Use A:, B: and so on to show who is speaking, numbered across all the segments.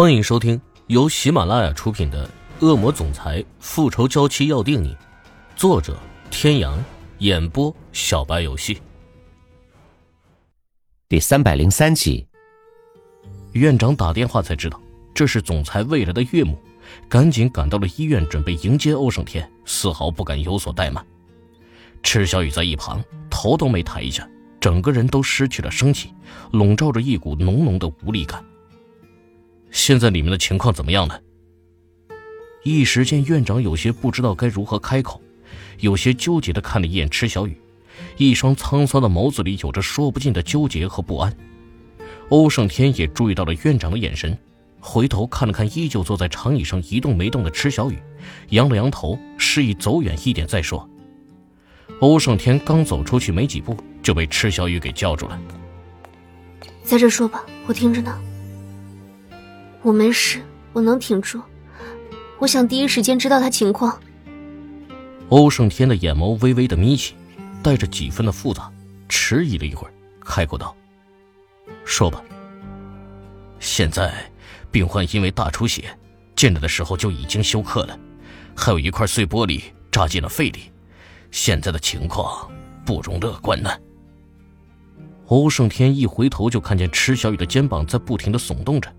A: 欢迎收听由喜马拉雅出品的《恶魔总裁复仇娇妻要定你》，作者：天阳，演播：小白游戏。
B: 第三百零三集，
A: 院长打电话才知道这是总裁未来的岳母，赶紧赶到了医院，准备迎接欧胜天，丝毫不敢有所怠慢。池小雨在一旁头都没抬一下，整个人都失去了生气，笼罩着一股浓浓的无力感。现在里面的情况怎么样呢？一时间，院长有些不知道该如何开口，有些纠结的看了一眼池小雨，一双沧桑的眸子里有着说不尽的纠结和不安。欧胜天也注意到了院长的眼神，回头看了看依旧坐在长椅上一动没动的池小雨，扬了扬头，示意走远一点再说。欧胜天刚走出去没几步，就被池小雨给叫住了：“
C: 在这说吧，我听着呢。”我没事，我能挺住。我想第一时间知道他情况。
A: 欧胜天的眼眸微微的眯起，带着几分的复杂，迟疑了一会儿，开口道：“说吧。现在，病患因为大出血，进来的时候就已经休克了，还有一块碎玻璃扎进了肺里，现在的情况不容乐观呢。”欧胜天一回头就看见池小雨的肩膀在不停的耸动着。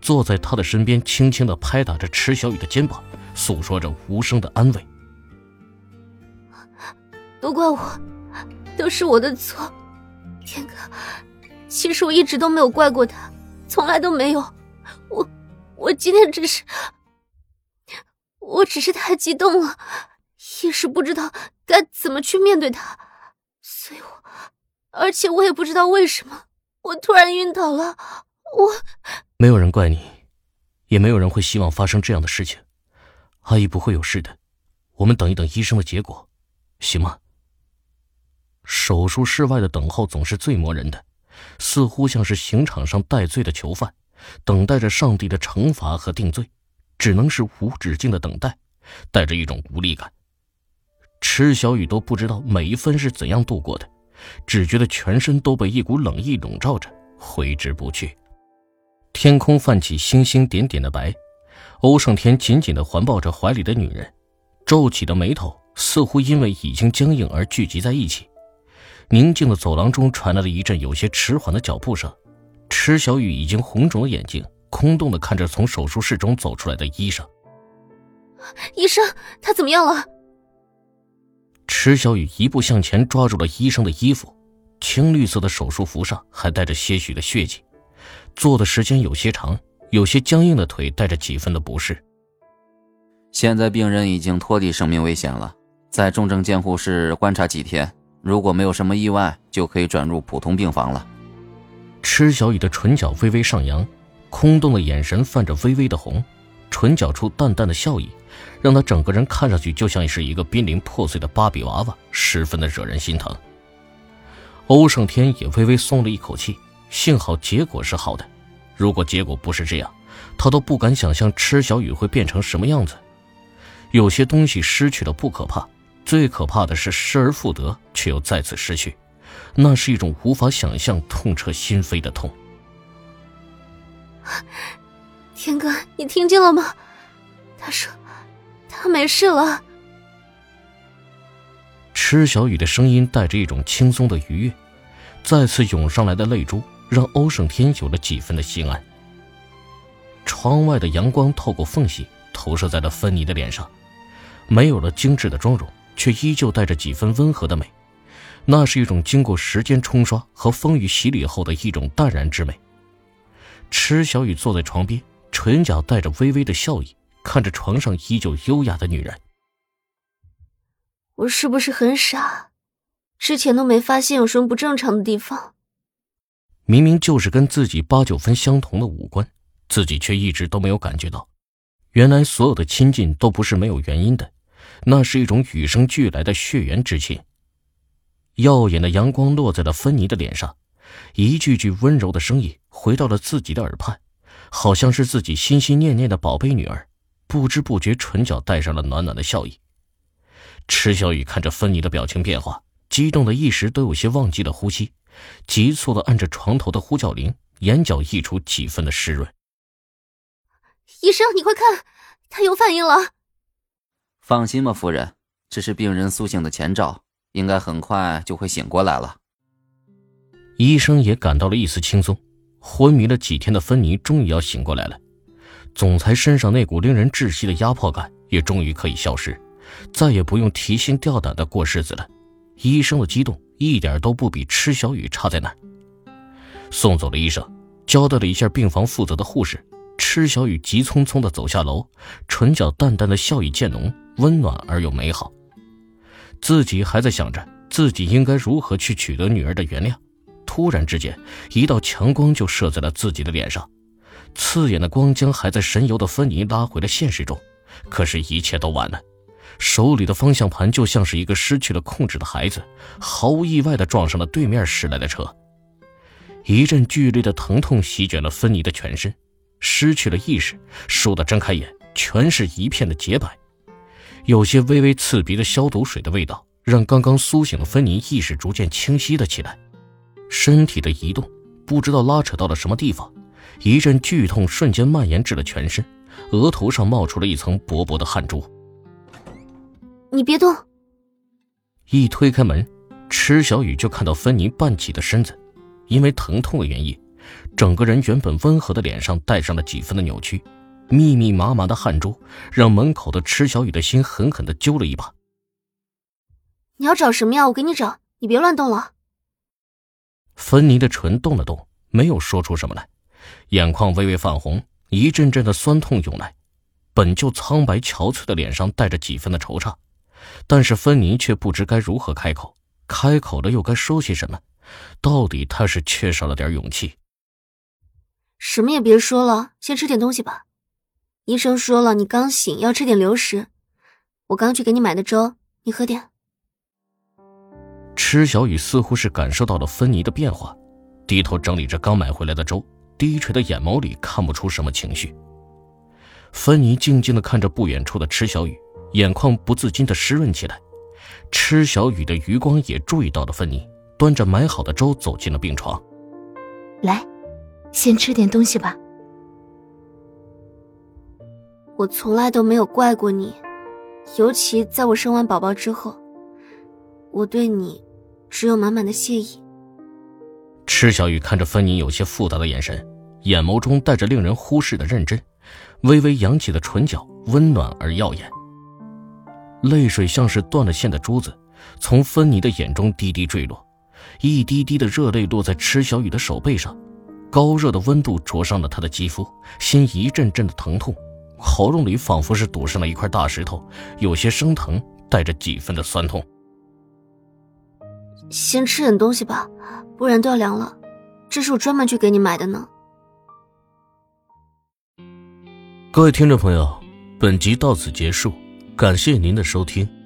A: 坐在他的身边，轻轻的拍打着池小雨的肩膀，诉说着无声的安慰。
C: 都怪我，都是我的错，天哥。其实我一直都没有怪过他，从来都没有。我，我今天只是，我只是太激动了，一时不知道该怎么去面对他，所以我，而且我也不知道为什么，我突然晕倒了。我
A: 没有人怪你，也没有人会希望发生这样的事情。阿姨不会有事的，我们等一等医生的结果，行吗？手术室外的等候总是最磨人的，似乎像是刑场上戴罪的囚犯，等待着上帝的惩罚和定罪，只能是无止境的等待，带着一种无力感。池小雨都不知道每一分是怎样度过的，只觉得全身都被一股冷意笼罩着，挥之不去。天空泛起星星点点的白，欧胜天紧紧的环抱着怀里的女人，皱起的眉头似乎因为已经僵硬而聚集在一起。宁静的走廊中传来了一阵有些迟缓的脚步声，池小雨已经红肿的眼睛，空洞的看着从手术室中走出来的医生。
C: 医生，他怎么样了？
A: 池小雨一步向前，抓住了医生的衣服，青绿色的手术服上还带着些许的血迹。坐的时间有些长，有些僵硬的腿带着几分的不适。
D: 现在病人已经脱离生命危险了，在重症监护室观察几天，如果没有什么意外，就可以转入普通病房了。
A: 池小雨的唇角微微上扬，空洞的眼神泛着微微的红，唇角处淡淡的笑意，让他整个人看上去就像是一个濒临破碎的芭比娃娃，十分的惹人心疼。欧胜天也微微松了一口气。幸好结果是好的，如果结果不是这样，他都不敢想象池小雨会变成什么样子。有些东西失去了不可怕，最可怕的是失而复得却又再次失去，那是一种无法想象、痛彻心扉的痛。
C: 天哥，你听见了吗？他说，他没事了。
A: 池小雨的声音带着一种轻松的愉悦，再次涌上来的泪珠。让欧胜天有了几分的心安。窗外的阳光透过缝隙投射在了芬妮的脸上，没有了精致的妆容，却依旧带着几分温和的美。那是一种经过时间冲刷和风雨洗礼后的一种淡然之美。池小雨坐在床边，唇角带着微微的笑意，看着床上依旧优雅的女人。
C: 我是不是很傻？之前都没发现有什么不正常的地方。
A: 明明就是跟自己八九分相同的五官，自己却一直都没有感觉到。原来所有的亲近都不是没有原因的，那是一种与生俱来的血缘之亲。耀眼的阳光落在了芬妮的脸上，一句句温柔的声音回到了自己的耳畔，好像是自己心心念念的宝贝女儿。不知不觉，唇角带上了暖暖的笑意。池小雨看着芬妮的表情变化，激动的一时都有些忘记了呼吸。急促的按着床头的呼叫铃，眼角溢出几分的湿润。
C: 医生，你快看，他有反应了。
D: 放心吧，夫人，这是病人苏醒的前兆，应该很快就会醒过来了。
A: 医生也感到了一丝轻松，昏迷了几天的芬妮终于要醒过来了。总裁身上那股令人窒息的压迫感也终于可以消失，再也不用提心吊胆的过日子了。医生的激动一点都不比池小雨差在哪。送走了医生，交代了一下病房负责的护士，池小雨急匆匆的走下楼，唇角淡淡的笑意渐浓，温暖而又美好。自己还在想着自己应该如何去取得女儿的原谅。突然之间，一道强光就射在了自己的脸上，刺眼的光将还在神游的芬妮拉回了现实中。可是，一切都晚了，手里的方向盘就像是一个失去了控制的孩子，毫无意外地撞上了对面驶来的车。一阵剧烈的疼痛席卷了芬妮的全身，失去了意识，倏地睁开眼，全是一片的洁白，有些微微刺鼻的消毒水的味道，让刚刚苏醒的芬妮意识逐渐清晰了起来。身体的移动，不知道拉扯到了什么地方，一阵剧痛瞬间蔓延至了全身，额头上冒出了一层薄薄的汗珠。
C: 你别动！
A: 一推开门，池小雨就看到芬妮半起的身子，因为疼痛的原因，整个人原本温和的脸上带上了几分的扭曲，密密麻麻的汗珠让门口的池小雨的心狠狠的揪了一把。
C: 你要找什么呀？我给你找，你别乱动了。
A: 芬妮的唇动了动，没有说出什么来，眼眶微微泛红，一阵阵的酸痛涌来，本就苍白憔悴的脸上带着几分的惆怅，但是芬妮却不知该如何开口，开口了又该说些什么，到底她是缺少了点勇气。
C: 什么也别说了，先吃点东西吧。医生说了，你刚醒要吃点流食，我刚去给你买的粥，你喝点。
A: 池小雨似乎是感受到了芬妮的变化，低头整理着刚买回来的粥，低垂的眼眸里看不出什么情绪。芬妮静静的看着不远处的池小雨，眼眶不自禁的湿润起来。池小雨的余光也注意到了芬妮，端着买好的粥走进了病床。
B: 来，先吃点东西吧。
C: 我从来都没有怪过你，尤其在我生完宝宝之后，我对你。只有满满的谢意。
A: 池小雨看着芬妮有些复杂的眼神，眼眸中带着令人忽视的认真，微微扬起的唇角温暖而耀眼。泪水像是断了线的珠子，从芬妮的眼中滴滴坠落，一滴滴的热泪落在池小雨的手背上，高热的温度灼伤了她的肌肤，心一阵阵的疼痛，喉咙里仿佛是堵上了一块大石头，有些生疼，带着几分的酸痛。
C: 先吃点东西吧，不然都要凉了。这是我专门去给你买的呢。
A: 各位听众朋友，本集到此结束，感谢您的收听。